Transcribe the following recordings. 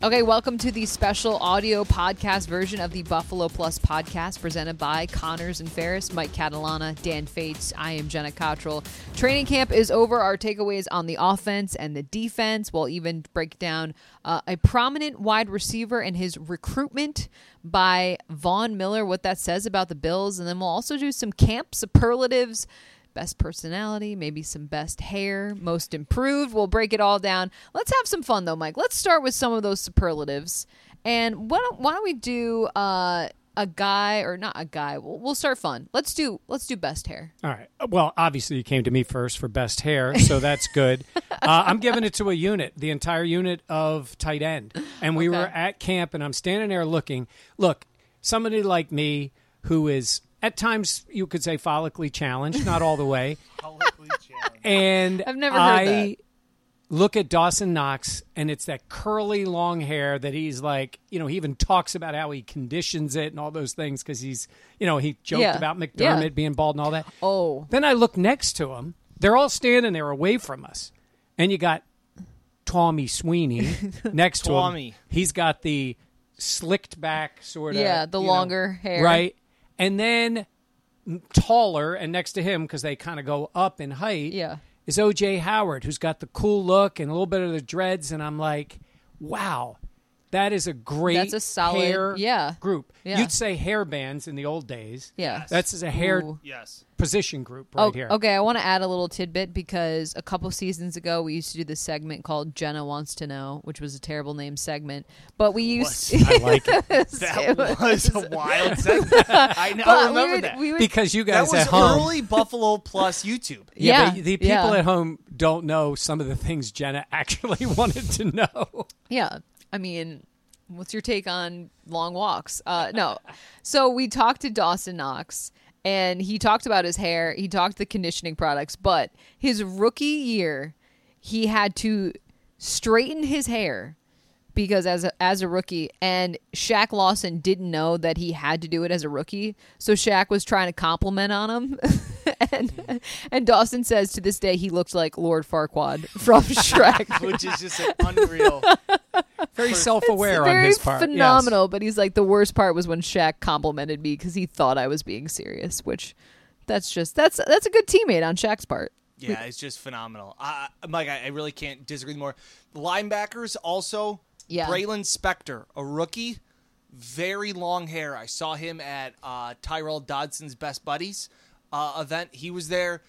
Okay, welcome to the special audio podcast version of the Buffalo Plus podcast presented by Connors and Ferris, Mike Catalana, Dan Fetes. I am Jenna Cottrell. Training camp is over. Our takeaways on the offense and the defense. We'll even break down uh, a prominent wide receiver and his recruitment by Von Miller, what that says about the Bills. And then we'll also do some camp superlatives best personality, maybe some best hair, most improved. We'll break it all down. Let's have some fun though, Mike. Let's start with some of those superlatives. And why don't, why don't we do uh, a guy or not a guy? We'll, we'll start fun. Let's do let's do best hair. All right. Well, obviously you came to me first for best hair, so that's good. uh, I'm giving it to a unit, the entire unit of tight end. And we Okay. were at camp, and I'm standing there looking. Look, somebody like me who is at times you could say follically challenged, not all the way. and I've never heard I that. look at Dawson Knox, and it's that curly long hair that he's like, you know, he even talks about how he conditions it and all those things because he's, you know, he joked Yeah. about McDermott Yeah. being bald and all that. Oh, Then I look next to him. They're all standing there away from us. And you got Tommy Sweeney next to him. Tommy. He's got the slicked back sort of. Yeah, the you know, longer hair. Right. And then taller and next to him because they kind of go up in height Yeah. is OJ Howard, who's got the cool look and a little bit of the dreads. And I'm like, wow, that is a great That's a solid- hair yeah. group. Yeah. You'd say hair bands in the old days. Yeah. That's a hair Ooh. Yes. position group oh, right Oh, here. Okay, I want to add a little tidbit because a couple seasons ago we used to do this segment called Jenna Wants to Know, which was a terrible name segment. But we used I like it That was a wild segment. I, know, I But we remember would- that. we would- because you that guys was at home. early Buffalo Plus YouTube. yeah, Yeah, but the people yeah. at home don't know some of the things Jenna actually wanted to know. Yeah. I mean, what's your take on long walks? Uh, no. So we talked to Dawson Knox and he talked about his hair. He talked the conditioning products, but his rookie year, he had to straighten his hair because as a, as a rookie and Shaq Lawson didn't know that he had to do it as a rookie. So Shaq was trying to compliment on him. and and Dawson says to this day he looked like Lord Farquaad from Shrek. Which is just an unreal. Very self-aware on very his part. Yes. phenomenal. But he's like the worst part was when Shaq complimented me because he thought I was being serious. Which that's just that's that's a good teammate on Shaq's part. Yeah, it's just phenomenal. I, I- Mike, I, I really can't disagree more. Linebackers also. Yeah. Baylon Spector, a rookie, very long hair. I saw him at uh, Tyrell Dodson's Best Buddies uh, event. He was there.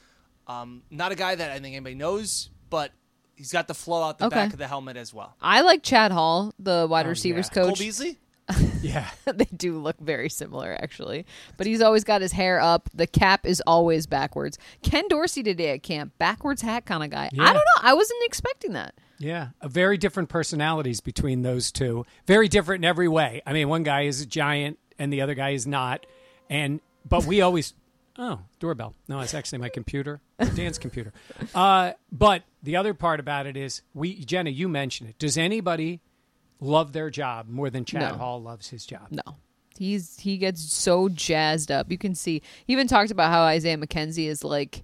Um, not a guy that I think anybody knows, but he's got the flow out the Okay. back of the helmet as well. I like Chad Hall, the wide receivers yeah. Cole coach. Beasley. Yeah. they do look very similar actually but he's always got his hair up the cap is always backwards ken dorsey today at camp backwards hat kind of guy i don't know i wasn't expecting that Yeah, a very different personalities between those two. Very different in every way. I mean, one guy is a giant and the other guy is not. And but we always oh doorbell. No, it's actually my computer, Dan's computer. Uh, but the other part about it is we Jenna, you mentioned it. Does anybody love their job more than Chad No. Hall loves his job? no he's he gets so jazzed up you can see he even talked about how isaiah mckenzie is like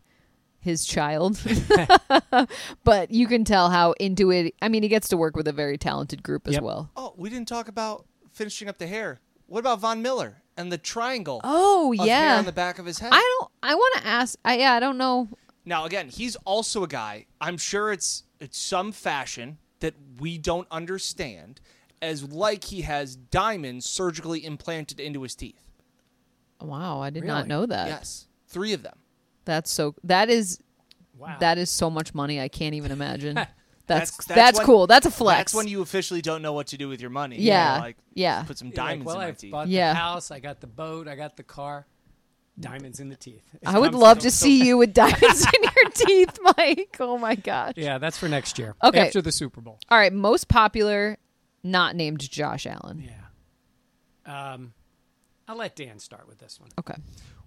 his child but you can tell how into it i mean he gets to work with a very talented group as Yep. well Oh, we didn't talk about finishing up the hair. What about Von Miller and the triangle oh of hair yeah on the back of his head? i don't i want to ask i yeah i don't know Now, again, he's also a guy. I'm sure it's it's some fashion that we don't understand, as like he has diamonds surgically implanted into his teeth. Wow, I did not Really? know that. Yes, three of them. That's so. That is Wow. that is so much money. I can't even imagine. That's that's, that's when- cool. That's a flex. That's when you officially don't know what to do with your money. You Yeah, know, like yeah. put some You're like, diamonds well, in my I've teeth. bought Yeah. the house, I got the boat, I got the car. Diamonds in the teeth. It I would love so- to so- see you with diamonds in your teeth, Mike. Oh my gosh. Yeah, that's for next year. Okay. After the Super Bowl. All right, most popular, not named Josh Allen. Yeah. Um, I'll let Dan start with this one. Okay.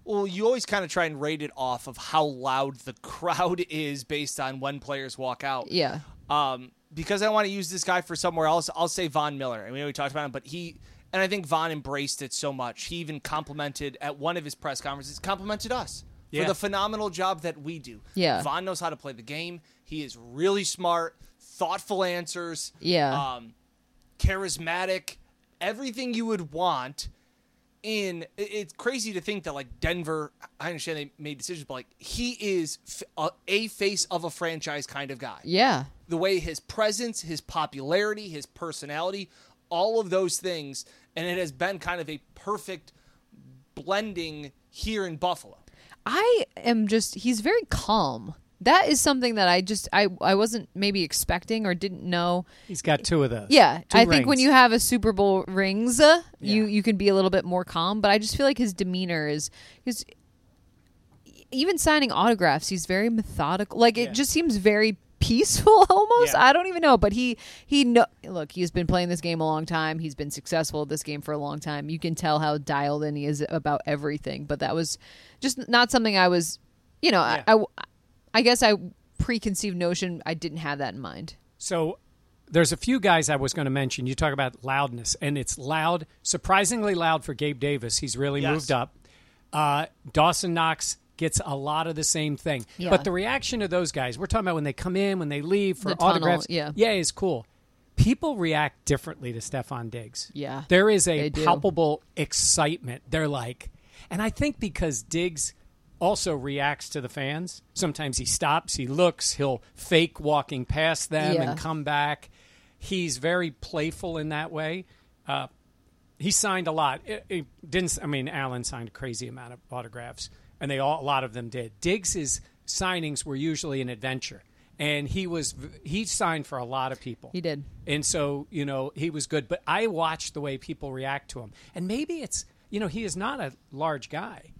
Well, you always kind of try and rate it off of how loud the crowd is based on when players walk out. Yeah. Um, because I want to use this guy for somewhere else, I'll say Von Miller. I mean, we talked about him, but he and I think Von embraced it so much. He even complimented at one of his press conferences, complimented us Yeah. for the phenomenal job that we do. Yeah. Von knows how to play the game. He is really smart, thoughtful answers. Yeah. Um, charismatic, everything you would want. In it's crazy to think that like Denver, I understand they made decisions, but like he is a face of a franchise kind of guy Yeah. the way his presence, his popularity, his personality, all of those things, and it has been kind of a perfect blending here in Buffalo. I am just he's very calm. That is something that I just I I wasn't maybe expecting or didn't know. He's got two of those. Yeah, Two I think when you have a Super Bowl rings, uh, you Yeah. you can be a little bit more calm. But I just feel like his demeanor is his even signing autographs. He's very methodical. Like it Yeah. just seems very peaceful almost. Yeah. I don't even know, but he he know look. He's been playing this game a long time. He's been successful at this game for a long time. You can tell how dialed in he is about everything. But that was just not something I was. You know, Yeah. I, I I guess I preconceived notion. I didn't have that in mind. So there's a few guys I was going to mention. You talk about loudness, and it's loud, surprisingly loud for Gabe Davis. He's really Yes. moved up. Uh, Dawson Knox gets a lot of the same thing. Yeah. But the reaction of those guys, we're talking about when they come in, when they leave for The tunnel, autographs. yeah. yeah, is cool. People react differently to Stefon Diggs. Yeah, There is a palpable excitement. They're like, and I think because Diggs also reacts to the fans. Sometimes he stops, he looks, he'll fake walking past them Yeah. and come back. He's very playful in that way. Uh, he signed a lot. It, it didn't. I mean, Allen signed a crazy amount of autographs, and they all a lot of them did. Diggs's signings were usually an adventure, and he was he signed for a lot of people. He did. And so, you know, he was good. But I watched the way people react to him. And maybe it's, you know, he is not a large guy.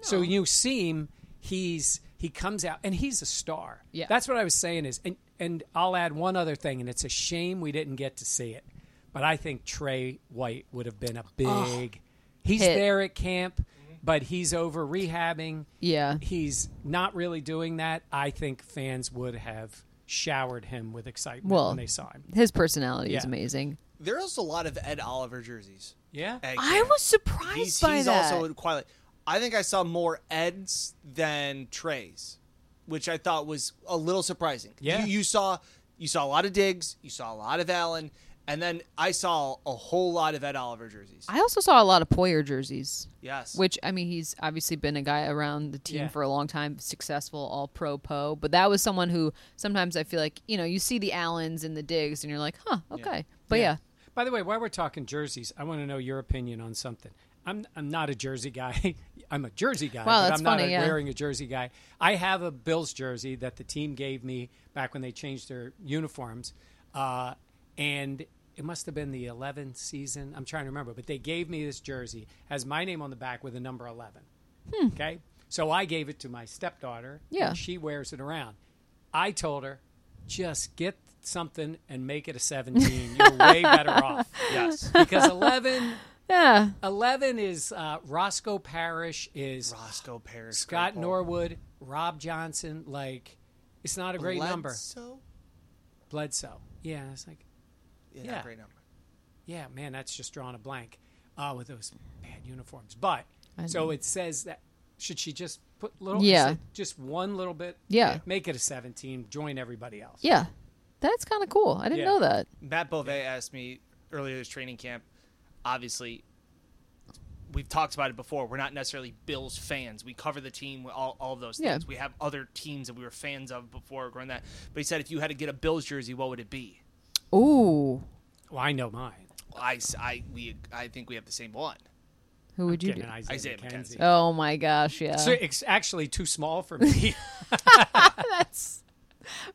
So you see him, he's he comes out and he's a star. Yeah. That's what I was saying is and and I'll add one other thing, and it's a shame we didn't get to see it. But I think Trey White would have been a big he's Hit. there at camp, but he's over rehabbing. Yeah. He's not really doing that. I think fans would have showered him with excitement Well, when they saw him. His personality is Yeah. amazing. There's a lot of Ed Oliver jerseys. Yeah. I was surprised He's, by he's that. also quite. I think I saw more Eds than Treys, which I thought was a little surprising. Yeah. you, you saw you saw a lot of Diggs, you saw a lot of Allen, and then I saw a whole lot of Ed Oliver jerseys. I also saw a lot of Poyer jerseys, yes, which I mean, he's obviously been a guy around the team Yeah. for a long time, successful, all pro po. But that was someone who sometimes I feel like you know you see the Allens and the Diggs, and you're like, huh, okay. But yeah, By the way, while we're talking jerseys, I want to know your opinion on something. I'm I'm not a jersey guy. I'm a jersey guy, Wow, but I'm not a, yeah. wearing a jersey guy. I have a Bills jersey that the team gave me back when they changed their uniforms, uh, and it must have been the 11th season. I'm trying to remember, but they gave me this jersey has my name on the back with a number 11. Okay, so I gave it to my stepdaughter. Hmm. Yeah. and she wears it around. I told her, just get something and make it a 17. You're way better off. yes. Because 11, yeah. 11 is uh, Roscoe Parrish, is Roscoe Parrish, Scott Grapple. Norwood, Rob Johnson. Like, it's not a great number. Bledsoe? Bledsoe. Yeah, it's like, Yeah, Yeah. not a great number. yeah, man, that's just drawing a blank uh, with those bad uniforms. But, I so know. it says that, should she just put little, Yeah. Said, just one little bit? Yeah. Make it a 17, join everybody else. Yeah. That's kind of cool. I didn't Yeah. know that. Matt Bove asked me earlier this training camp. Obviously, we've talked about it before. We're not necessarily Bills fans. We cover the team, all, all of those Yeah. things. We have other teams that we were fans of before growing that. But he said if you had to get a Bills jersey, what would it be? Ooh, Well, I know mine. I, s- I- we I think we have the same one. who would you do? Isaiah, Isaiah McKenzie. McKenzie. Oh my gosh, yeah, So it's actually too small for me. that's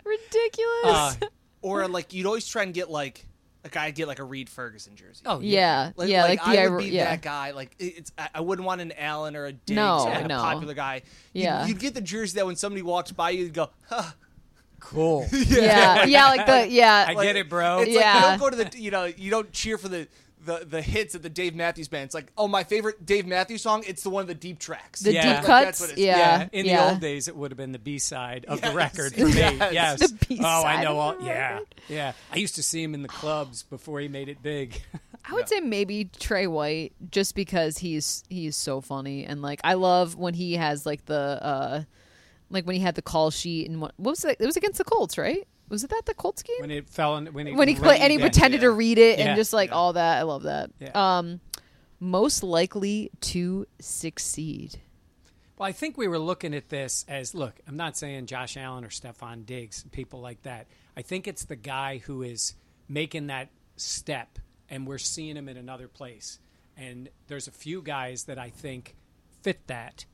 ridiculous. Uh, Or like you'd always try and get like a guy get like a Reid Ferguson jersey. oh yeah, Like, yeah, like, like, the I ir- would be yeah. that guy. Like it's, I I wouldn't want an Allen or a Diggs No, or like no. a popular guy. You'd- Yeah. you'd, get the jersey that when somebody walks by you, you'd go, huh. cool. yeah, yeah, like the yeah. I get it, bro. It's Yeah. like you don't go to the you know you don't cheer for the. The, the hits of the Dave Matthews Band. It's like, oh, my favorite Dave Matthews song. It's the one of the deep tracks. the Yeah. deep Like, cuts, that's what it is. yeah, yeah, in yeah. the old days, it would have been the B side of the record for me. yes. Yes. The B-side oh, I know all. the Yeah, record. yeah. I used to see him in the clubs before he made it big. I would say maybe Trey White, just because he's he's so funny and like I love when he has like the uh like when he had the call sheet and what, what was it? It was against the Colts, right? Was it that the Colts game? when it fell in, when he when he played and he yeah. pretended to read it and Yeah. just like Yeah. all that. I love that. Yeah. Um, most likely to succeed. Well, I think we were looking at this as look, I'm not saying Josh Allen or Stefon Diggs, people like that. I think it's the guy who is making that step, and we're seeing him in another place. And there's a few guys that I think fit that.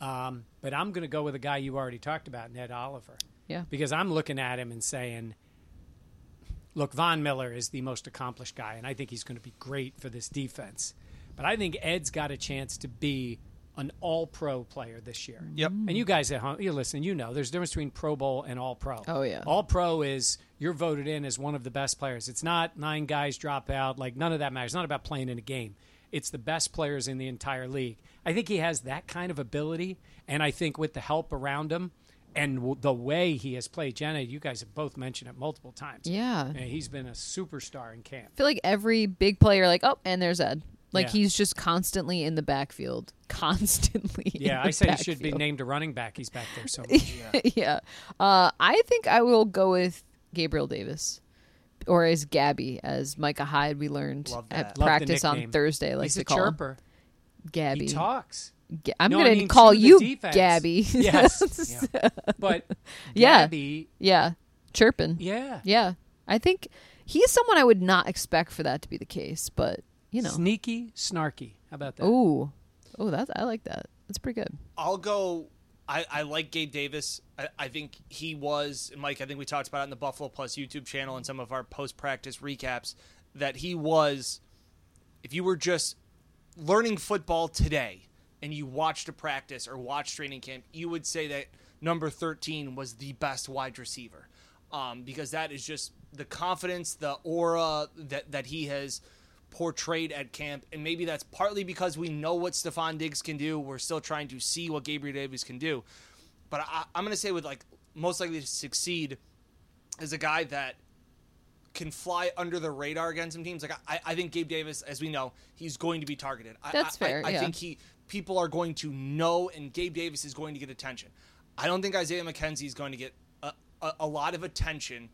Um, but I'm going to go with a guy you already talked about, Ed Oliver. Yeah. Because I'm looking at him and saying, look, Von Miller is the most accomplished guy, and I think he's going to be great for this defense. But I think Ed's got a chance to be an all pro player this year. Yep. And you guys at home, you listen, you know, there's a difference between Pro Bowl and all pro. Oh, yeah. All pro is you're voted in as one of the best players. It's not nine guys drop out. Like, none of that matters. It's not about playing in a game. It's the best players in the entire league. I think he has that kind of ability. And I think with the help around him and w- the way he has played, Jenna, you guys have both mentioned it multiple times. Yeah. And he's been a superstar in camp. I feel like every big player, like, oh, and there's Ed. Like Yeah. he's just constantly in the backfield, constantly. Yeah, I say he should be named a running back. He's back there so much. yeah. Uh, I think I will go with Gabriel Davis. Or as Gabby, as Micah Hyde, we learned at. Love practice on. Thursday. Like he's to a call him. chirper. Gabby. He talks. Ga- I'm No, gonna mean call to the you defense. Gabby. Yes. But Yeah. Gabby, yeah, chirping. yeah. Yeah, I think he's someone I would not expect for that to be the case, but you know, Sneaky, snarky. How about that? ooh, oh, that's I like that. That's pretty good. I'll go. I, I like Gabe Davis. I, I think he was Mike. I think we talked about it in the Buffalo Plus YouTube channel and some of our post practice recaps that he was. If you were just learning football today and you watched a practice or watched training camp, you would say that number thirteen was the best wide receiver, um, because that is just the confidence, the aura that that he has portrayed at camp, and maybe that's partly because we know what Stefon Diggs can do. We're still trying to see what Gabriel Davis can do, but I, I'm going to say with like most likely to succeed is a guy that can fly under the radar against some teams. Like I, I think Gabe Davis, as we know, he's going to be targeted. I- That's I, I- fair, I, yeah. think he people are going to know, and Gabe Davis is going to get attention. I don't think Isaiah McKenzie is going to get a, a, a lot of attention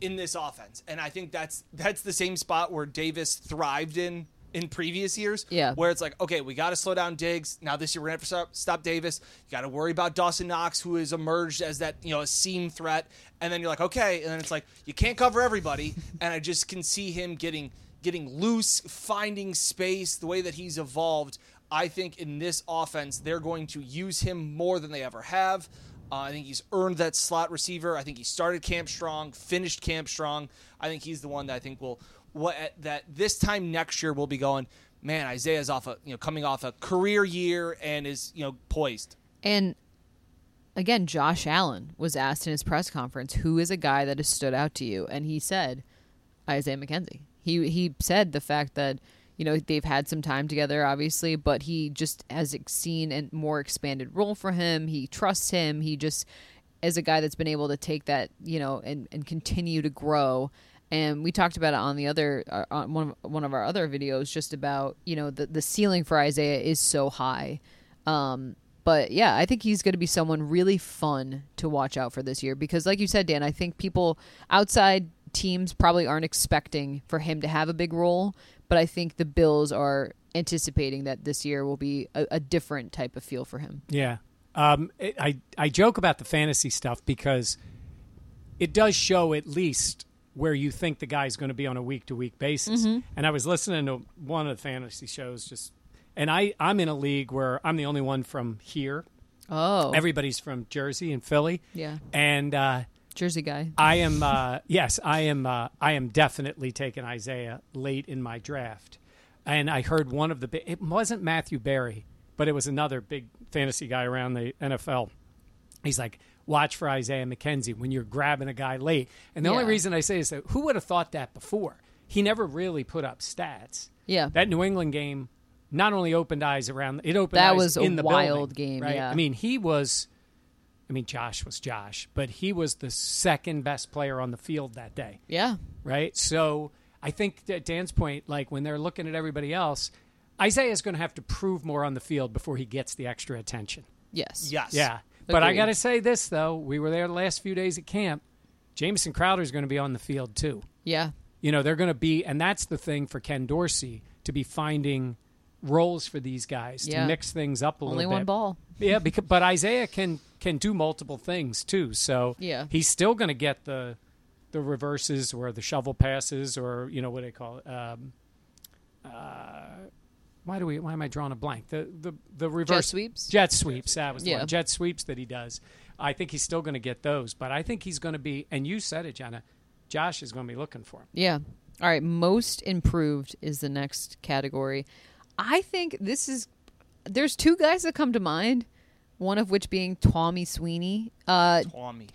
in this offense, and I think that's that's the same spot where Davis thrived in in previous years. Yeah. where it's like, okay, we got to slow down Diggs. Now this year we're gonna have to stop, stop Davis. You got to worry about Dawson Knox, who has emerged as that you know a seam threat, and then you're like, okay, and then it's like you can't cover everybody, and I just can see him getting getting loose, finding space, the way that he's evolved. I think in this offense, they're going to use him more than they ever have. Uh, I think he's earned that slot receiver. I think he started camp strong, finished camp strong. I think he's the one that I think will what that this time next year we'll be going. Man, Isaiah's off a you know coming off a career year and is you know poised. And again, Josh Allen was asked in his press conference, "Who is a guy that has stood out to you?" And he said, "Isaiah McKenzie." He he said the fact that you know they've had some time together, obviously, but he just has seen a more expanded role for him. He trusts him. He just is a guy that's been able to take that you know and and continue to grow. And we talked about it on the other uh, on one of, one of our other videos, just about you know the the ceiling for Isaiah is so high. Um, but yeah, I think he's going to be someone really fun to watch out for this year because, like you said, Dan, I think people outside teams probably aren't expecting for him to have a big role, but I think the Bills are anticipating that this year will be a, a different type of feel for him. Yeah. Um, it, I I joke about the fantasy stuff because it does show at least where you think the guy's going to be on a week to week basis. And I was listening to one of the fantasy shows just, and I I'm in a league where I'm the only one from here. Oh, Everybody's from Jersey and Philly. yeah, And uh, Jersey guy. I am uh, yes, I am uh, I am definitely taking Isaiah late in my draft. And I heard one of the it wasn't Matthew Berry, but it was another big fantasy guy around the NFL. He's like, watch for Isaiah McKenzie when you're grabbing a guy late. And the only reason I say is that who would have thought that before? He never really put up stats. Yeah. That New England game not only opened eyes around it opened That eyes was a in the wild building, game, Right? yeah. I mean, he was I mean, Josh was Josh, but he was the second best player on the field that day, Yeah, right? So I think that Dan's point, like when they're looking at everybody else, Isaiah's going to have to prove more on the field before he gets the extra attention. yes, Yes. Yeah. But I got to say this, though. We were there the last few days at camp. Jameson Crowder is going to be on the field, too. yeah, You know, they're going to be, and that's the thing for Ken Dorsey to be finding roles for these guys Yeah. to mix things up a only little one bit. ball. Yeah, because but Isaiah can can do multiple things too. So Yeah. he's still going to get the the reverses or the shovel passes or you know what do they call it. Um, uh, why do we? Why am I drawing a blank? The the the reverse sweeps? Jet sweeps. That was the Yeah. one. Jet sweeps that he does. I think he's still going to get those, but I think he's going to be. And you said it, Jenna. Josh is going to be looking for him. Yeah. All right. Most improved is the next category. I think this is. There's two guys that come to mind. One of which being Tommy Sweeney, uh, Tommy.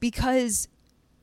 because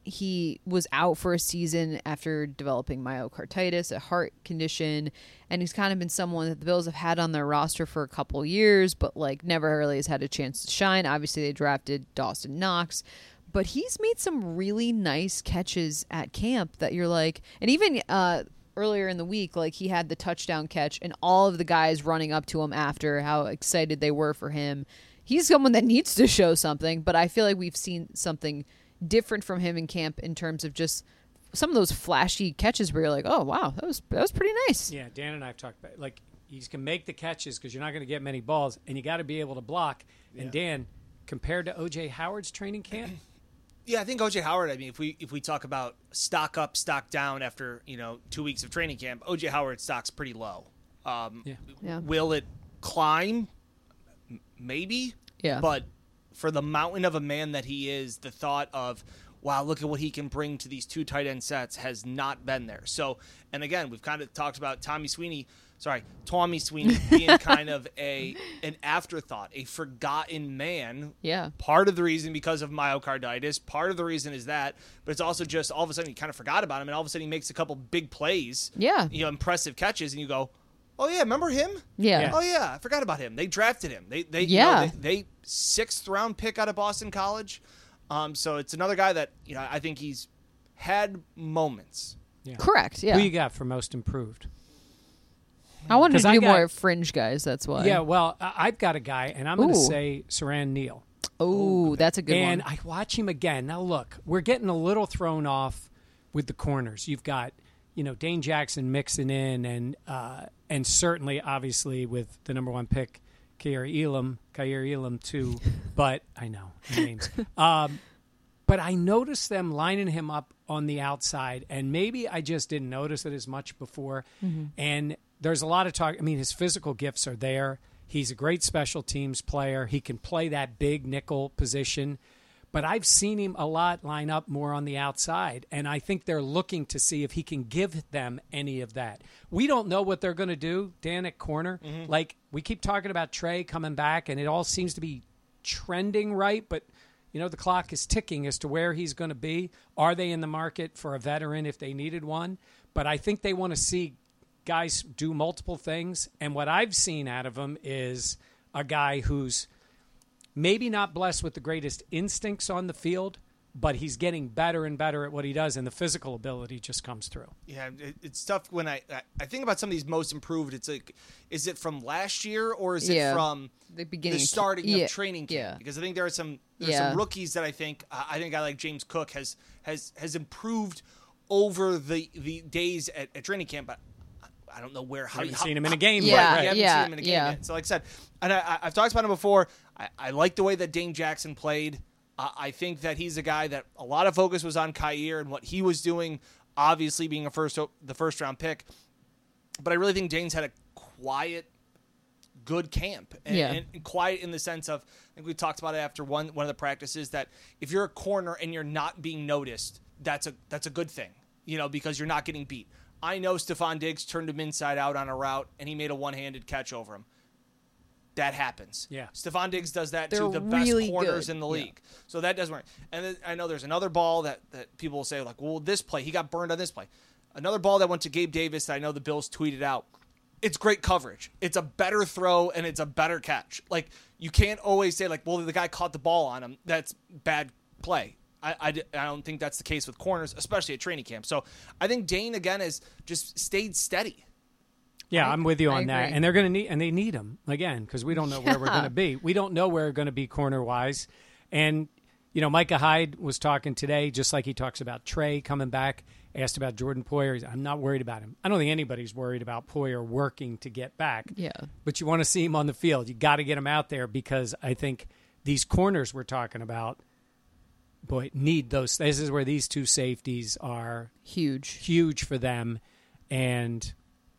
he was out for a season after developing myocarditis, a heart condition, and he's kind of been someone that the Bills have had on their roster for a couple years, but like never really has had a chance to shine. Obviously, they drafted Dawson Knox, but he's made some really nice catches at camp that you're like, and even uh, earlier in the week, like he had the touchdown catch, and all of the guys running up to him after how excited they were for him. He's someone that needs to show something, but I feel like we've seen something different from him in camp in terms of just some of those flashy catches where you're like, oh wow, that was that was pretty nice. Yeah, Dan and I have talked about like you can make the catches because you're not going to get many balls, and you got to be able to block. And Dan, compared to OJ Howard's training camp, Yeah, I think OJ Howard. I mean, if we if we talk about stock up, stock down after you know two weeks of training camp, OJ Howard stock's pretty low. Um, Yeah. Yeah. Will it climb? Maybe. Yeah. But for the mountain of a man that he is, the thought of wow, look at what he can bring to these two tight end sets has not been there. So, and again, we've kind of talked about Tommy Sweeney. Sorry, Tommy Sweeney being kind of a an afterthought, a forgotten man Yeah. Part of the reason because of myocarditis. Part of the reason is that, but it's also just all of a sudden you kind of forgot about him, and all of a sudden he makes a couple big plays. Yeah. you know, impressive catches, and you go, "Oh yeah, remember him? Yeah. Yeah. Oh yeah, I forgot about him. They drafted him. They they you know, they, they sixth round pick out of Boston College. Um, so it's another guy that you know I think he's had moments. Correct. Yeah. who you got for most improved? I wanted 'Cause to I do got- more fringe guys. That's why. Yeah, well, I- I've got a guy, and I'm going to say Siran Neal. Oh, that's a good and one. And I watch him again. Now, look, we're getting a little thrown off with the corners. You've got, you know, Dane Jackson mixing in, and uh, and certainly, obviously, with the number one pick, Kaiir Elam, Kaiir Elam too. but I know names. um, but I noticed them lining him up on the outside, and maybe I just didn't notice it as much before. And there's a lot of talk. I mean, his physical gifts are there. He's a great special teams player. He can play that big nickel position. But I've seen him a lot line up more on the outside, and I think they're looking to see if he can give them any of that. We don't know what they're going to do, Dan at corner. Mm-hmm. Like we keep talking about Trey coming back, and it all seems to be trending right, but you know the clock is ticking as to where he's going to be. Are they in the market for a veteran if they needed one? But I think they want to see guys do multiple things, and what I've seen out of him is a guy who's maybe not blessed with the greatest instincts on the field, but he's getting better and better at what he does, and the physical ability just comes through. Yeah, it, it's tough when I, I I think about some of these most improved. It's like, is it from last year or is Yeah. it from The beginning the of- starting yeah, of training camp? yeah. Because I think there are some there's Yeah. some rookies that I think uh, I think a guy like James Cook has has has improved over the the days at, at training camp. But I don't know where. How haven't how- seen him in a game yet, Right, right? you haven't Yeah, seen him in a game yeah. yet. So, like I said, and I, I, I've talked about him before. I, I like the way that Dane Jackson played. Uh, I think that he's a guy that a lot of focus was on Kaiir and what he was doing. Obviously, being a first the first round pick, but I really think Dane's had a quiet, good camp. And, Yeah. and quiet in the sense of I think we talked about it after one one of the practices that if you're a corner and you're not being noticed, that's a that's a good thing. You know, because you're not getting beat. I know Stefon Diggs turned him inside out on a route and he made a one handed catch over him. That happens. Yeah. Stefon Diggs does that They're to the best corners good. in the Yeah. league. So that doesn't work. And then I know there's another ball that, that people will say, like, well, this play, he got burned on this play. Another ball that went to Gabe Davis that I know the Bills tweeted out. It's great coverage. It's a better throw and it's a better catch. Like, you can't always say, like, well, the guy caught the ball on him. That's bad play. I, I, I don't think that's the case with corners, especially at training camp. So I think Dane, again, has just stayed steady. Yeah, I- I'm with you on that. And they're going to need, and they need him again because we don't know where we're going to be. We don't know where we're going to be corner wise. And you know, Micah Hyde was talking today, just like he talks about Trey coming back. Asked about Jordan Poyer. I'm not worried about him. I don't think anybody's worried about Poyer working to get back. Yeah. But you want to see him on the field. You got to get him out there because I think these corners we're talking about, boy, need those. This is where these two safeties are Huge. huge for them. And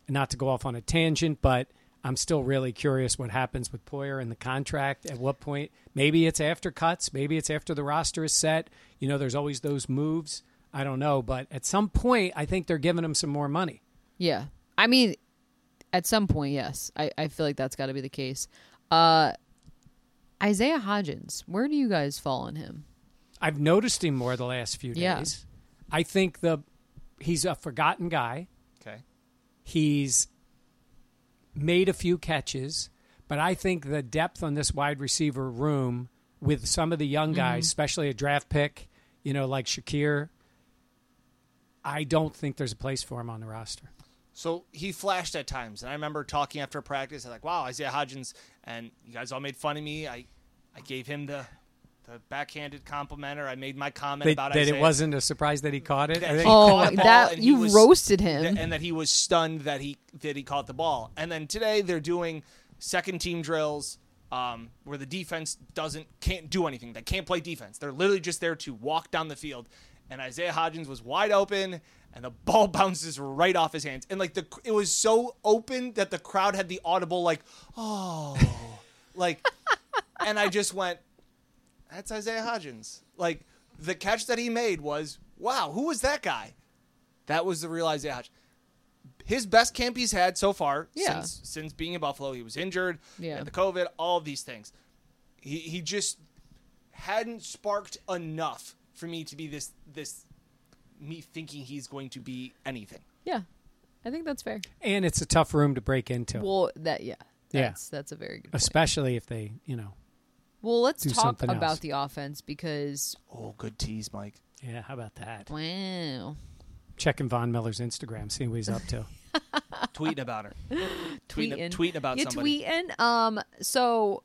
not to go off on a tangent, but I'm still really curious what happens with Poyer and the contract. At what point? Maybe it's after cuts. Maybe it's after the roster is set. You know, there's always those moves. I don't know. But at some point, I think they're giving him some more money. Yeah. I mean, at some point, yes. I, I feel like that's got to be the case. Uh, Isaiah Hodgins, where do you guys fall on him? I've noticed him more the last few Yeah. days. I think the he's a forgotten guy. Okay. He's made a few catches, but I think the depth on this wide receiver room with some of the young mm-hmm. guys, especially a draft pick, you know, like Shakir, I don't think there's a place for him on the roster. So he flashed at times, and I remember talking after practice. I was like, "Wow, Isaiah Hodgins," and you guys all made fun of me. I, I gave him the, the backhanded complimenter. I made my comment That, about that Isaiah. it wasn't a surprise that he caught it. That he Oh, caught that you was- roasted him. th- and that he was stunned that he that he caught the ball. And then today they're doing second team drills um, where the defense doesn't can't do anything. They can't play defense. They're literally just there to walk down the field. And Isaiah Hodgins was wide open, and the ball bounces right off his hands. And like the it was so open that the crowd had the audible like, oh, like, and I just went, that's Isaiah Hodgins. Like the catch that he made was, wow, who was that guy? That was the real Isaiah Hodgins. His best camp he's had so far Yeah. since since being in Buffalo. He was injured, Yeah. had the COVID, all of these things. He he just hadn't sparked enough for me to be this this me thinking he's going to be anything. yeah. I think that's fair. and it's a tough room to break into, Well, that yeah. Yeah. That's that's a very good point. especially if they, you know, Well, let's do talk something about else. the offense because Oh, good tease, Mike. yeah, how about that? wow. Checking Von Miller's Instagram, seeing what he's up to. Tweeting about her. Tweeting, tweeting, tweeting about you somebody. tweeting. Um, so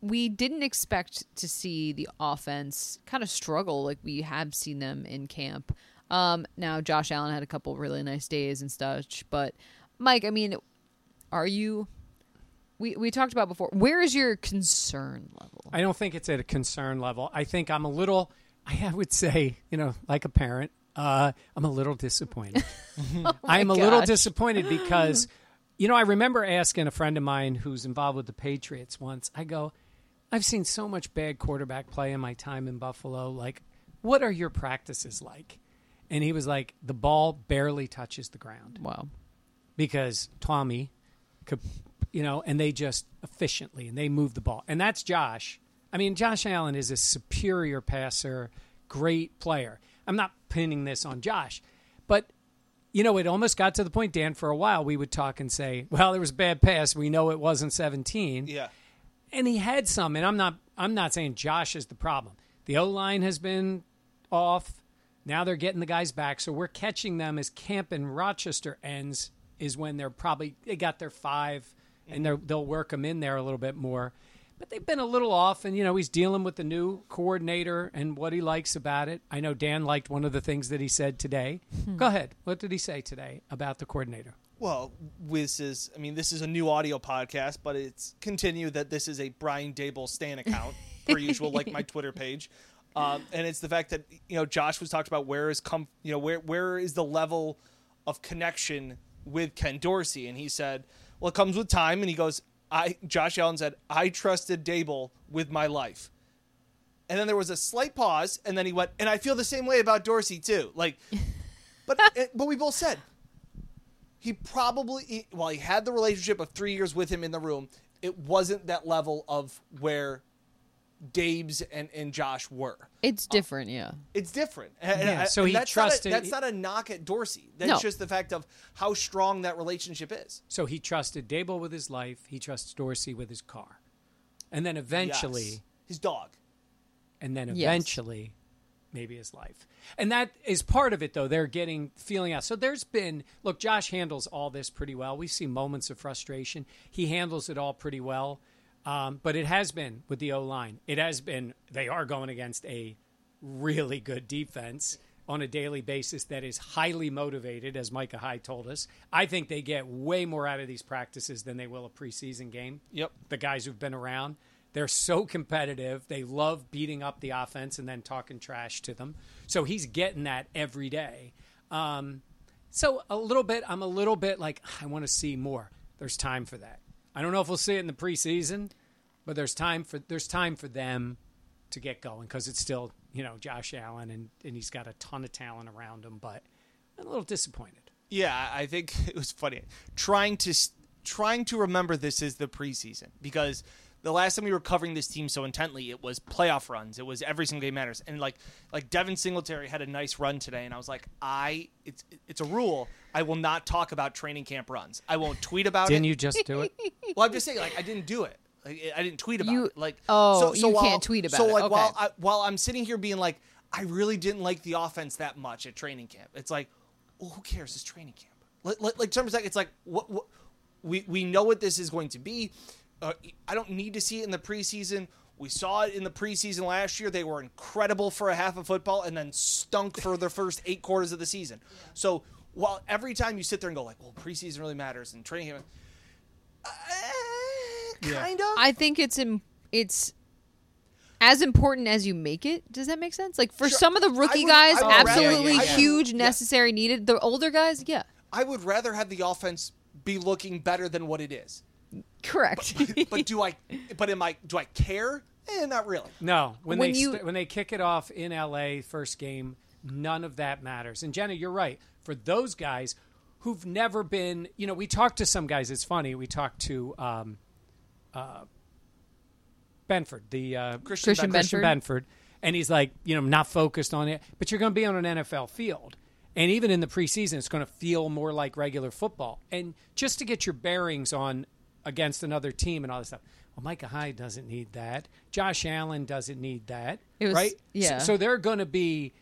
we didn't expect to see the offense kind of struggle like we have seen them in camp. Um, now Josh Allen had a couple really nice days and such, but Mike, I mean, are you? We we talked about before. Where is your concern level? I don't think it's at a concern level. I think I'm a little, I would say, you know, like a parent, uh, I'm a little disappointed. I am a little Oh disappointed because, you know, I remember asking a friend of mine who's involved with the Patriots once, I go, I've seen so much bad quarterback play in my time in Buffalo. Like, what are your practices like? And he was like, the ball barely touches the ground Wow. because Tommy could, you know, and they just efficiently and they move the ball. And that's Josh. I mean, Josh Allen is a superior passer, great player. I'm not pinning this on Josh, but you know, it almost got to the point, Dan, for a while we would talk and say, well, there was a bad pass. We know it wasn't 17 Yeah. and he had some and i'm not i'm not saying josh is the problem the o line has been off now they're getting the guys back so we're catching them as camp in rochester ends is when they're probably they got their five and they're, they'll work them in there a little bit more. But they've been a little off and you know he's dealing with the new coordinator and what he likes about it. I know dan liked one of the things that he said today. Go ahead. What did he say today about the coordinator? Well, this is, I mean, this is a new audio podcast, but it's continue that this is a Brian Daboll Stan account, per usual, like my Twitter page. Um, and it's the fact that, you know, Josh was talked about where is come, you know, where, where is the level of connection with Ken Dorsey? And he said, well, it comes with time. And he goes, I, Josh Allen said, I trusted Daboll with my life. And then there was a slight pause, and then he went, and I feel the same way about Dorsey too. Like, but eh, but we both said he probably he, while he had the relationship of three years with him in the room, it wasn't that level of where Dave's and, and Josh were. It's different, yeah. It's different. And- and Yeah, I- so and he that's trusted- Not a, that's not a knock at Dorsey. That's No. just the fact of how strong that relationship is. So he trusted Daboll with his life. He trusts Dorsey with his car, and then eventually, Yes. his dog. and then Yes. eventually, maybe his life. And that is part of it, though. They're getting feeling out. So there's been look. Josh handles all this pretty well. We see moments of frustration. He handles it all pretty well. Um, but it has been with the O line. It has been. They are going against a really good defense on a daily basis that is highly motivated, as Micah Hyde told us. I think they get way more out of these practices than they will a preseason game. Yep. The guys who've been around. They're so competitive. They love beating up the offense and then talking trash to them. So he's getting that every day. Um, so a little bit, I'm a little bit like, I want to see more. There's time for that. I don't know if we'll see it in the preseason, but there's time for there's time for them to get going because it's still you know Josh Allen and and he's got a ton of talent around him, but I'm a little disappointed. Yeah, I think it was funny trying to trying to remember this is the preseason because the last time we were covering this team so intently, it was playoff runs. It was every single game matters, and like like Devin Singletary had a nice run today, and I was like, I it's it's a rule. I will not talk about training camp runs. I won't tweet about Didn't it. you just do it? Well, I'm just saying, like I didn't do it. Like, I didn't tweet about You- it. Like oh, so, so you while, can't tweet about so it. So, like while I, while I'm sitting here being like, I really didn't like the offense that much at training camp. It's like, well, who cares? It's training camp. Like, like, like terms like it's like what, what we we know what this is going to be. Uh, I don't need to see it in the preseason. We saw it in the preseason last year. They were incredible for a half of football and then stunk for the first eight quarters of the season. So while every time you sit there and go like, "Well, preseason really matters," and training camp, uh, kind of. I think it's im- it's as important as you make it. Does that make sense? Like for Sure. some of the rookie would- guys, I would rather- absolutely yeah, yeah, yeah. huge, Yeah. necessary, needed. The older guys, yeah, I would rather have the offense be looking better than what it is. correct. But do I? But am I? Do I care? Eh, not really. No, when, When they you- st- when they kick it off in LA first game, none of that matters. And Jenna, you're right. For those guys who've never been, you know, we talked to some guys. It's funny. We talked to um, uh, Benford, the uh, Christian, Christian Benford. Christian Benford, and he's like, you know, not focused on it. But you're going to be on an NFL field, and even in the preseason, it's going to feel more like regular football. And just to get your bearings on against another team and all this stuff. Well, Micah Hyde doesn't need that. Josh Allen doesn't need that. Was- right? So- yeah. So, they're going to be,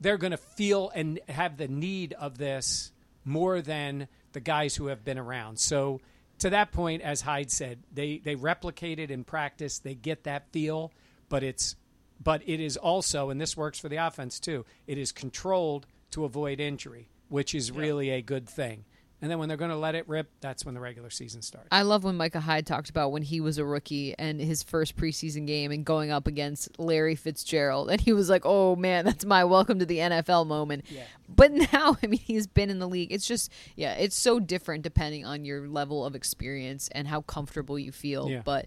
they're going to feel and have the need of this more than the guys who have been around. So to that point, as Hyde said, they they replicate it in practice. They get that feel, but it's but it is also, and this works for the offense too. It is controlled to avoid injury, which is really a good thing. And then when they're going to let it rip, that's when the regular season starts. I love when Micah Hyde talked about when he was a rookie and his first preseason game and going up against Larry Fitzgerald. And he was like, oh man, that's my welcome to the NFL moment. Yeah. But now, I mean, he's been in the league. It's just, yeah, it's so different depending on your level of experience and how comfortable you feel. Yeah. But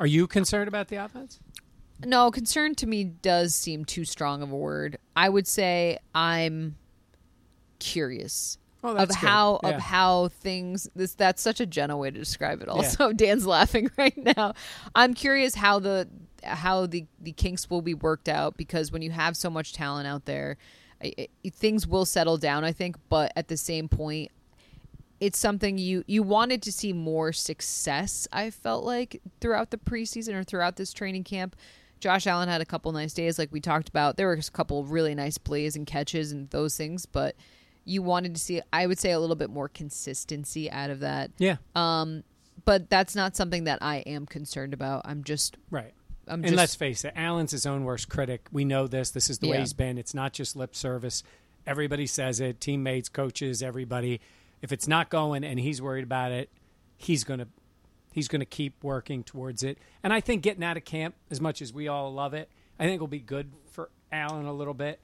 Are you concerned about the offense? no, concern to me does seem too strong of a word. I would say I'm curious Oh, of how Yeah. of how things this that's such a Jenna way to describe it also. Dan's laughing right now. I'm curious how the how the the kinks will be worked out because when you have so much talent out there I, I, things will settle down i think but at the same point it's something you you wanted to see more success i felt like throughout the preseason or throughout this training camp. Josh allen had a couple nice days like we talked about. There were a couple really nice plays and catches and those things but you wanted to see i would say a little bit more consistency out of that Yeah. um but that's not something that i am concerned about i'm just right. i'm and just let's face it, Allen's his own worst critic. We know this. This is the way he's been. It's not just lip service. Everybody says it. Teammates, coaches, everybody. If it's not going and he's worried about it, he's going to he's going to keep working towards it. And I think getting out of camp, as much as we all love it, I think will be good for Allen a little bit.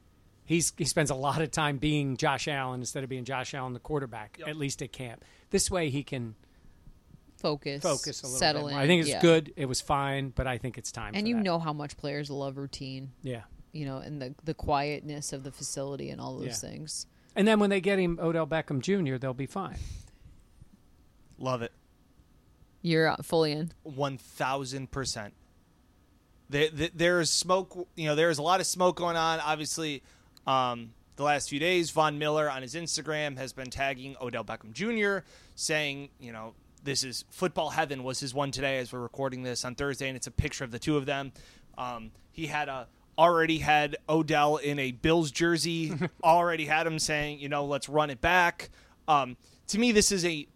He's he spends a lot of time being Josh Allen instead of being Josh Allen the quarterback, at least at camp. This way he can Focus, focus a little settle bit in. more. I think it's yeah. good. It was fine, but I think it's time. And for you that. know how much players love routine, yeah. you know, and the the quietness of the facility and all those Yeah. things. And then when they get him Odell Beckham Jr., they'll be fine. Love it. You're uh, fully in. One thousand percent. There's smoke. You know, there's a lot of smoke going on. Obviously, um, the last few days, Von Miller on his Instagram has been tagging Odell Beckham Jr., saying, you know, this is football heaven. Was his one today as we're recording this on Thursday, and it's a picture of the two of them. Um, he had a already had Odell in a Bills jersey. already had him saying, you know, let's run it back. Um, to me, this is a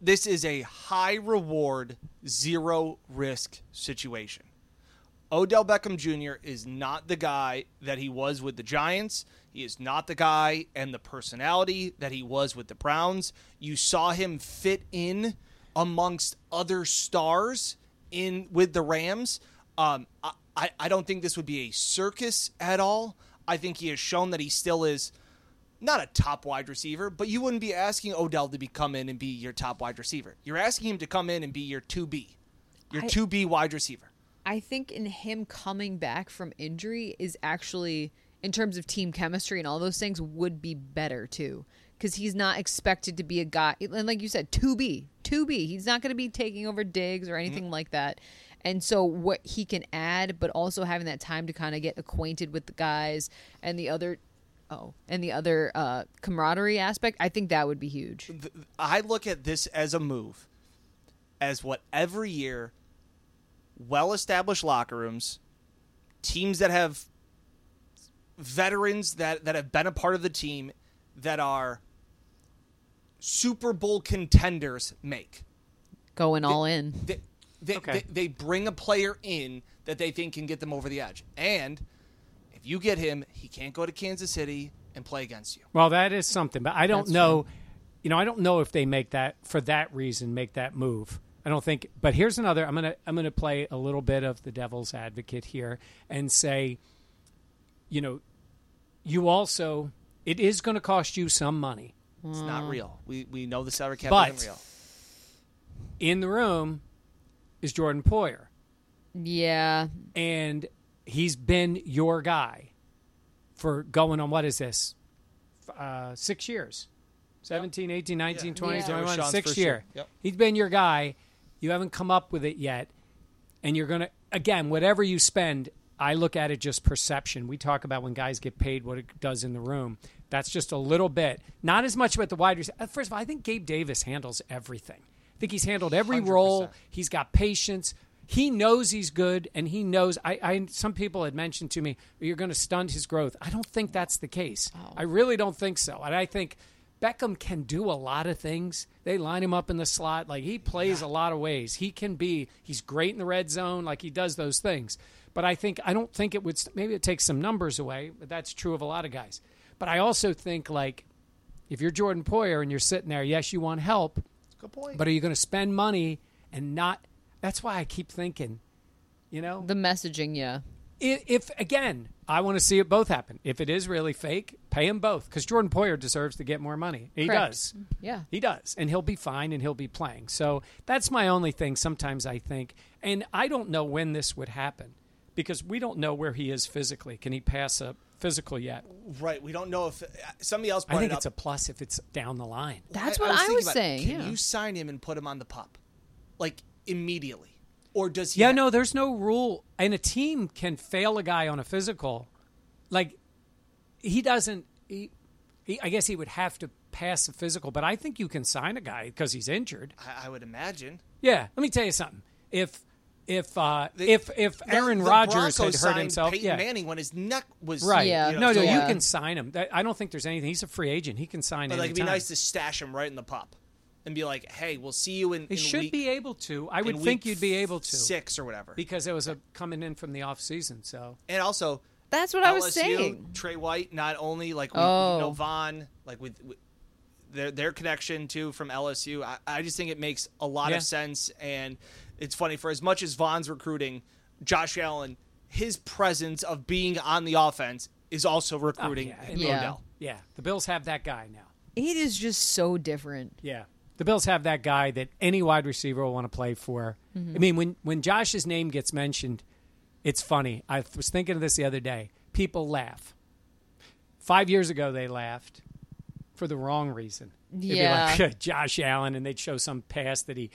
this is a high reward, zero risk situation. Odell Beckham Jr. is not the guy that he was with the Giants. He is not the guy and the personality that he was with the Browns. You saw him fit in amongst other stars in with the Rams. Um, I, I, don't think this would be a circus at all. I think he has shown that he still is not a top wide receiver, but you wouldn't be asking Odell to be come in and be your top wide receiver. You're asking him to come in and be your 2B, your I- 2B wide receiver. I think in him coming back from injury is actually, in terms of team chemistry and all those things, would be better too. Because he's not expected to be a guy, and like you said, 2B, 2B. He's not going to be taking over Diggs or anything like that. And so, what he can add, but also having that time to kind of get acquainted with the guys and the other, oh, and the other uh, camaraderie aspect, I think that would be huge. I look at this as a move, as what every year, well established locker rooms, teams that have veterans that, that have been a part of the team that are Super Bowl contenders make. Going all in. They, they, Okay. they, they bring a player in that they think can get them over the edge. And if you get him, he can't go to Kansas City and play against you. Well, that is something, but I don't That's know. You know, I don't know if they make that for that reason make that move. I don't think. But here's another. I'm gonna I'm gonna play a little bit of the devil's advocate here and say, you know, you also it is going to cost you some money It's not real. We, we know the salary cap But- isn't real. in the room. Is Jordan Poyer, Yeah. and he's been your guy for going on what is this uh, six years 17 18 19 Yeah. 20 Yeah. 21 Sean's six first year year. Yep. he's been your guy you haven't come up with it yet and you're gonna again whatever you spend i look at it just perception. We talk about when guys get paid what it does in the room. That's just a little bit not as much about the wide receiver uh, first of all i think gabe davis handles everything. I think he's handled every role. 100%. he's got patience. He knows he's good and he knows I, I some people had mentioned to me you're going to stunt his growth. I don't think that's the case. Oh. I really don't think so. And i think beckham can do a lot of things. They line him up in the slot. Like he plays a lot of ways. He can be he's great in the red zone. Like he does those things. But i think i don't think it would maybe it takes some numbers away but that's true of a lot of guys. But i also think like if you're jordan poyer and you're sitting there yes you want help. Good point. but are you going to spend money and not? That's why I keep thinking, you know, The messaging, yeah. If, if again, I want to see it both happen. If it is really fake, pay him both because Jordan Poyer deserves to get more money. He Correct. does. Mm-hmm. Yeah. He does, and he'll be fine, and he'll be playing. So that's my only thing. Sometimes I think, and I don't know when this would happen because we don't know where he is physically. Can he pass a physical yet? right. We don't know if uh, somebody else I think it it's a plus if it's down the line. That's what I thinking was saying, Can yeah. you sign him and put him on the pup, like immediately, or does he? Yeah, have- no, there's no rule, and a team can fail a guy on a physical. Like he doesn't. He, he I guess he would have to pass a physical, but I think you can sign a guy because he's injured. I, I would imagine. Yeah, let me tell you something. If if uh, The- if if Aaron the Rodgers Broncos had hurt himself, Peyton yeah, Manning when his neck was right. Yeah. you know, no, no, so- you can sign him. I don't think there's anything. He's a free agent. He can sign But like, it'd be nice to stash him right in the pup, and be like, "Hey, we'll see you in." They in should week, be able to. I would think you'd be able to six or whatever. because it was a coming in from the off season. So and also, That's what I was saying. Tre White, not only like we, Oh. we know oh. Von, like with, with their their connection too from LSU. I, I just think it makes a lot Yeah. of sense, and it's funny for as much as Von's recruiting, Josh Allen, his presence of being on the offense is also recruiting Oh, yeah. Yeah. Odell. Yeah, the Bills have that guy now. It is just so different. Yeah. The Bills have that guy that any wide receiver will want to play for. Mm-hmm. I mean, when, when Josh's name gets mentioned, it's funny. I was thinking of this the other day. People laugh. Five years ago, they laughed for the wrong reason. It'd Yeah. be like Josh Allen, and they'd show some pass that he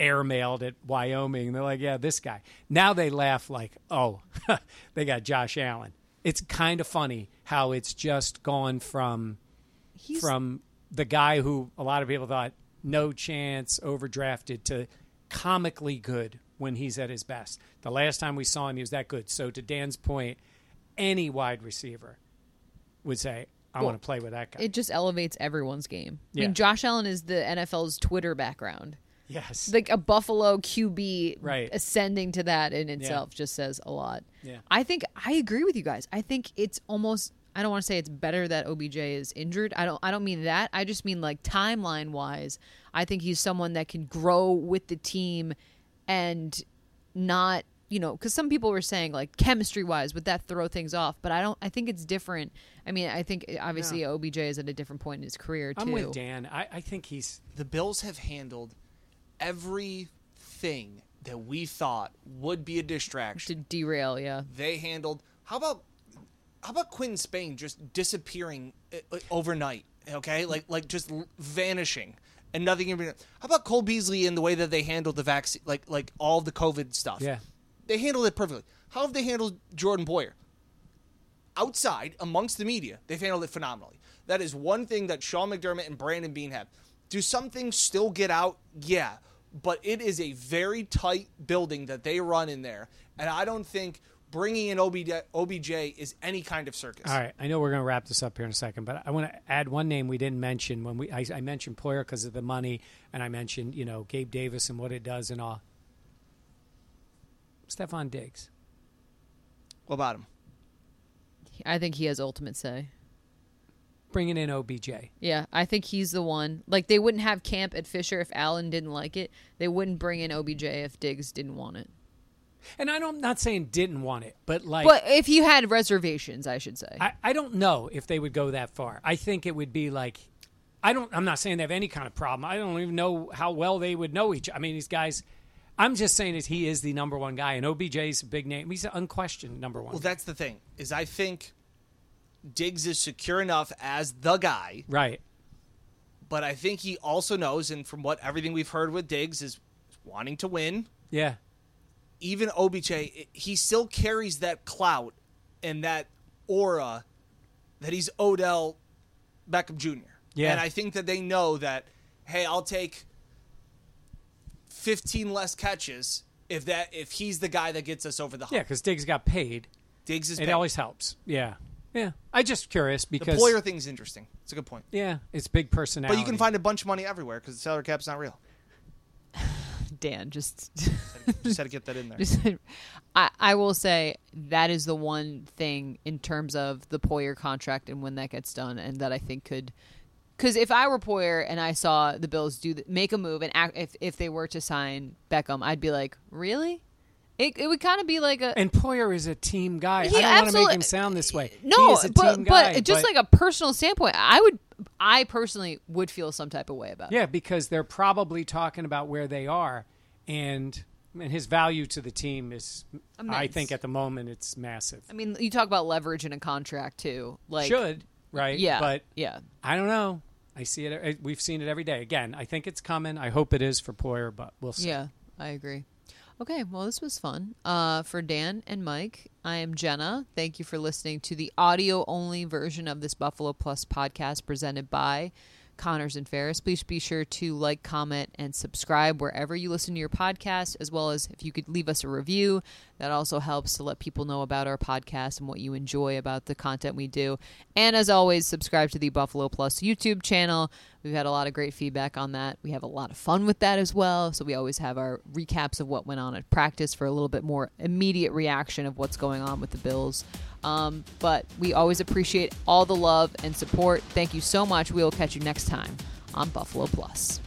airmailed at Wyoming. They're like, yeah, this guy. Now they laugh like, oh, they got Josh Allen. It's kind of funny how it's just gone from He's from the guy who a lot of people thought no chance overdrafted to comically good when he's at his best. The last time we saw him, he was that good. So to Dan's point, any wide receiver would say, "I Well, want to play with that guy." it just elevates everyone's game. I Yeah. mean, Josh Allen is the NFL's Twitter background. yes, Like a Buffalo QB Right. ascending to that in itself just says a lot. Yeah. I think I agree with you guys. I think it's almost I don't want to say it's better that OBJ is injured. I don't I don't mean that. I just mean like timeline wise, I think he's someone that can grow with the team and not you know because some people were saying like chemistry wise would that throw things off but i don't i think it's different i mean i think eh, obviously obj is at a different point in his career too I'm with Dan. I, I think he's The Bills have handled everything that we thought would be a distraction to derail yeah They handled. How about how about Quinn Spain just disappearing uh, uh, overnight? Okay, like like just vanishing and nothing. even- How about Cole Beasley in the way that they handled the vaccine, like like all the COVID stuff? Yeah. they handled it perfectly. How have they handled Jordan Poyer? Outside, amongst the media, they've handled it phenomenally. That is one thing that Sean McDermott and Brandon Beane have. Do some things still get out? Yeah. But it is a very tight building that they run in there. And I don't think bringing in OBJ, OBJ is any kind of circus. All right, I know we're going to wrap this up here in a second, but I want to add one name we didn't mention when we I, I mentioned Poyer because of the money, and I mentioned you know Gabe Davis and what it does and all. Stefon Diggs. What about him? i think he has ultimate say bringing in OBJ. Yeah, I think he's the one. Like they wouldn't have camp at Fisher if Allen didn't like it. They wouldn't bring in OBJ if Diggs didn't want it. And I don't, I'm not saying didn't want it, but like But if you had reservations, I should say. I, I don't know if they would go that far. I think it would be like I don't I'm not saying they have any kind of problem. I don't even know how well they would know each I mean these guys I'm just saying that he is the number one guy and OBJ's a big name. He's an unquestioned number one. Well, that's the thing. Is I think Diggs is secure enough as the guy right. but I think he also knows, and from what everything we've heard with Diggs is wanting to win. Yeah. Even OBJ, he still carries that clout and that aura that he's Odell Beckham Jr. Yeah. and I think that they know that. Hey, I'll take fifteen less catches if that if he's the guy that gets us over the hump. Yeah, cuz Diggs got paid. Diggs is It paid. always helps. Yeah. Yeah. I just curious the because Poyer thing's interesting. It's a good point. yeah, it's big personality. But you can find a bunch of money everywhere because the salary cap's not real. Dan, just, Just had to get that in there. just I, I will say that is the one thing in terms of the Poyer contract and when that gets done, and that I think could. Because if I were Poyer and I saw the Bills do th- make a move and act, if if they were to sign Beckham, I'd be like, really? It, it would kind of be like a And Poyer is a team guy. He I don't want to make absolutely- him sound this way. No, he is a but team but just but- like a personal standpoint, I would, I personally would feel some type of way about it. Yeah, because they're probably talking about where they are, and and his value to the team is, I think, at the moment, it's massive. I mean, you talk about leverage in a contract too. Like, Should right? yeah, but yeah. I don't know. I see it. We've seen it every day. Again, I think it's coming. I hope it is for Poyer, but we'll see. Yeah, I agree. Okay, well, this was fun. Uh, for Dan and Mike, I am Jenna. Thank you for listening to the audio only version of this Buffalo Plus podcast presented by Connors and Ferris. Please be sure to like, comment, and subscribe wherever you listen to your podcast, as well as if you could leave us a review. That also helps to let people know about our podcast and what you enjoy about the content we do. And as always, subscribe to the Buffalo Plus YouTube channel. We've had a lot of great feedback on that. We have a lot of fun with that as well. So we always have our recaps of what went on at practice for a little bit more immediate reaction of what's going on with the Bills. Um, but we always appreciate all the love and support. Thank you so much. We will catch you next time on Buffalo Plus.